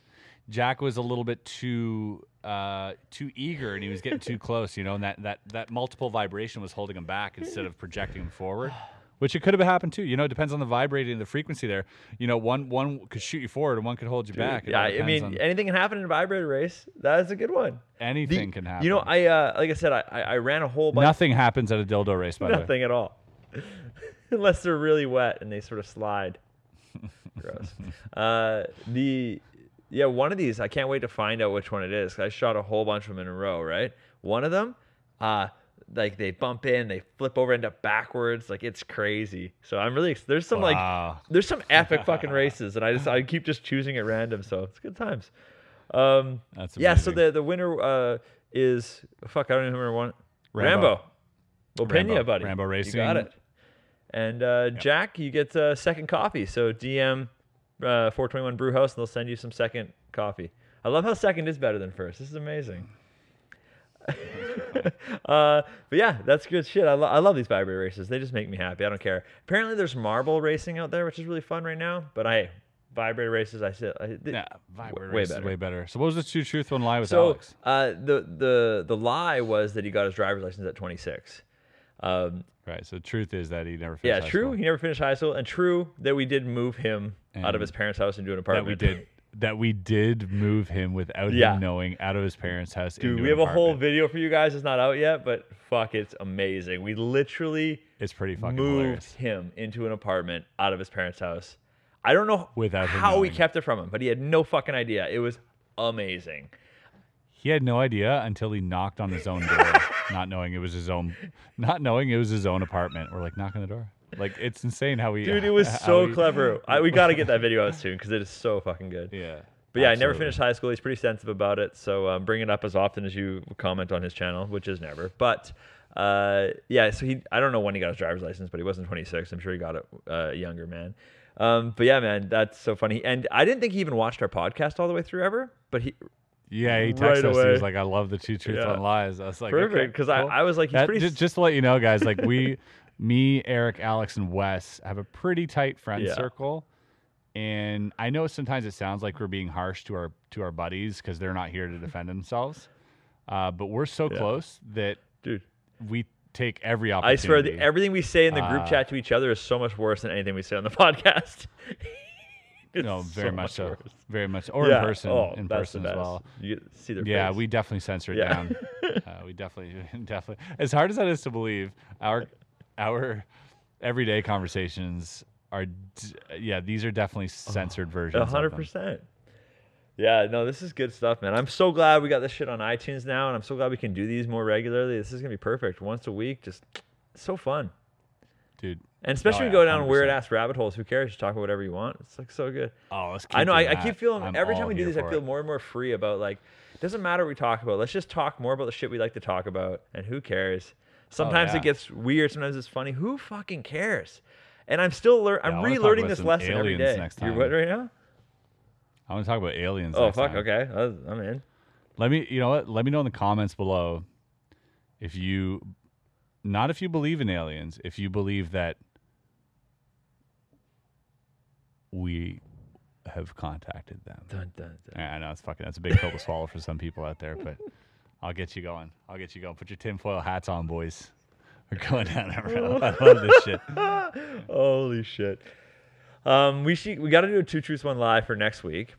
Jack was a little bit too, uh, too eager, and he was getting too close, you know, and that that that multiple vibration was holding him back instead of projecting him forward. Which it could have happened too. You know, it depends on the vibrating, the frequency there. You know, one one could shoot you forward and one could hold you back. It yeah, I mean, on- anything can happen in a vibrator race. That is a good one. The- anything can happen. You know, I uh, like I said, I, I I ran a whole bunch. nothing happens at a dildo race, by the way. Nothing at all, <laughs> unless they're really wet and they sort of slide. <laughs> Gross. Uh, the yeah, one of these I can't wait to find out which one it is. I shot a whole bunch of them in a row. Right, one of them, uh, like they bump in, they flip over, end up backwards. Like it's crazy. So I'm really there's some like there's some epic <laughs> fucking races, and I just I keep just choosing at random. So it's good times. Um, That's yeah. So the the winner uh, is fuck. I don't even remember one. Rambo. Rambo. Well, Rambo. Buddy. Rambo racing. You got it. And uh, Jack, you get a second coffee. So DM uh, 421 Brew House, and they'll send you some second coffee. I love how second is better than first. This is amazing. <laughs> uh, but yeah, that's good shit. I, lo- I love these vibrator races. They just make me happy. I don't care. Apparently, there's marble racing out there, which is really fun right now. But I vibrator races. I said, I, Yeah, vibrator way race better. way better. So what was the two truth one lie with so Alex? uh, the the the lie was that he got his driver's license at 26. Um, Right. So truth is that he never finished yeah, true. school. He never finished high school, and true that we did move him out of his parents' house into an That apartment. we did. That we did move him without Yeah. him knowing out of his parents' house. Dude, into we have a whole video for you guys. It's not out yet, but fuck, it's amazing. We literally It's pretty fucking moved hilarious. him into an apartment out of his parents' house. I don't know Without how we kept it from him, but he had no fucking idea. It was amazing. He had no idea until he knocked on his own door, not knowing it was his own, not knowing it was his own apartment. We're like knocking the door. Like it's insane how we. Dude, it <laughs> was so we- clever. <laughs> I, we got to get that video out soon because it is so fucking good. Yeah. But yeah, I never finished high school. He's pretty sensitive about it, so um, bring it up as often as you comment on his channel, which is never. But uh, yeah, so he I don't know when he got his driver's license, but he wasn't 26. I'm sure he got it uh, younger, man. Um, but yeah, man, that's so funny. And I didn't think he even watched our podcast all the way through ever, but he Yeah, he right texted us. He was like, "I love the two truth Yeah. one lies." I was like, perfect okay, because cool. I, I was like, he's That- pretty. just to let you know, guys, like we, <laughs> me, Eric, Alex, and Wes have a pretty tight friend Yeah. circle, and I know sometimes it sounds like we're being harsh to our to our buddies because they're not here to defend themselves. Uh, but we're so Yeah. close that dude. we take every opportunity. I swear, everything we say in the group Uh, chat to each other is so much worse than anything we say on the <laughs> podcast. It's no, <laughs> very so much so, very much, or Yeah, in person, oh, in person as well. You see their Yeah, face. we definitely censor it Yeah. down. <laughs> uh, we definitely, <laughs> definitely. As hard as that is to believe, our our everyday conversations are, d- yeah, these are definitely censored <sighs> versions. A hundred percent. Yeah, no, this is good stuff, man. I'm so glad we got this shit on iTunes now, and I'm so glad we can do these more regularly. This is gonna be perfect. Once a week, just so fun. Dude. And especially Oh, when you yeah, go down weird 100%. ass rabbit holes. Who cares? Just talk about whatever you want. It's like so good. Oh, let's. I keep know. I, I keep feeling I'm every time we do this, I feel it. more and more free about like. It doesn't matter what we talk about. Let's just talk more about the shit we like to talk about, and who cares? Oh, sometimes Oh, yeah. it gets weird. Sometimes it's funny. Who fucking cares? And I'm still lear- Yeah, I'm relearning this lesson every day. next You're time. what right now? I want to talk about aliens. Oh fuck. time. Okay, I'm in. Let me, you know what? Let me know in the comments below if you, not if you believe in aliens, if you believe that we have contacted them. Dun, dun, dun. Yeah, I know it's fucking that's a big pill to swallow for some people out there, but <laughs> I'll get you going. I'll get you going. Put your tinfoil hats on, boys. We're going down that road. I love this shit. <laughs> Holy shit. Um, we should we got to do a two truths one live for next week.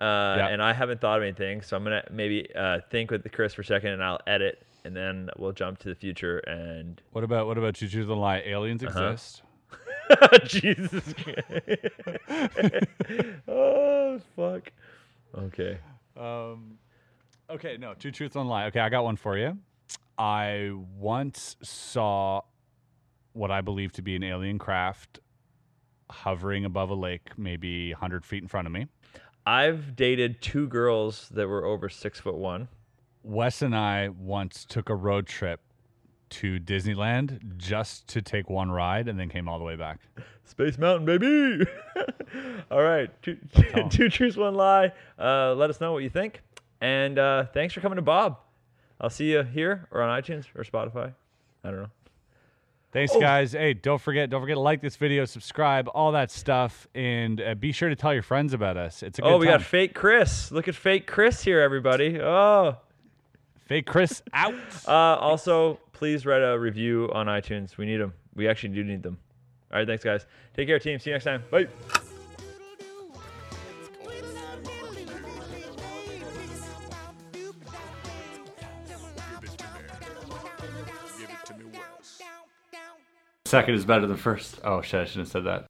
Uh, Yeah. and I haven't thought of anything, so I'm gonna maybe uh, think with Chris for a second, and I'll edit, and then we'll jump to the future. And What about what about Truth and Lie? Aliens Uh-huh. exist. <laughs> Jesus, <laughs> oh fuck. Okay. Um, okay, no, two truths one lie. Okay, I got one for you. I once saw what I believe to be an alien craft hovering above a lake, maybe 100 feet in front of me. I've dated two girls that were over six foot one. Wes and I once took a road trip to Disneyland just to take one ride and then came all the way back. Space Mountain, baby. <laughs> All right, two, <laughs> two truths, one lie. Uh, let us know what you think, and uh, thanks for coming to Bob. I'll see you here or on iTunes or Spotify. I don't know. Thanks, guys. Hey, don't forget, don't forget to like this video, subscribe, all that stuff, and uh, be sure to tell your friends about us. It's a good Oh, we time. got fake Chris. Look at fake Chris here, everybody. Oh. Fake Chris out. <laughs> Uh, also, please write a review on iTunes. We need them. We actually do need them. All right, thanks, guys. Take care, team. See you next time. Bye. Second is better than first. Oh shit, I shouldn't have said that.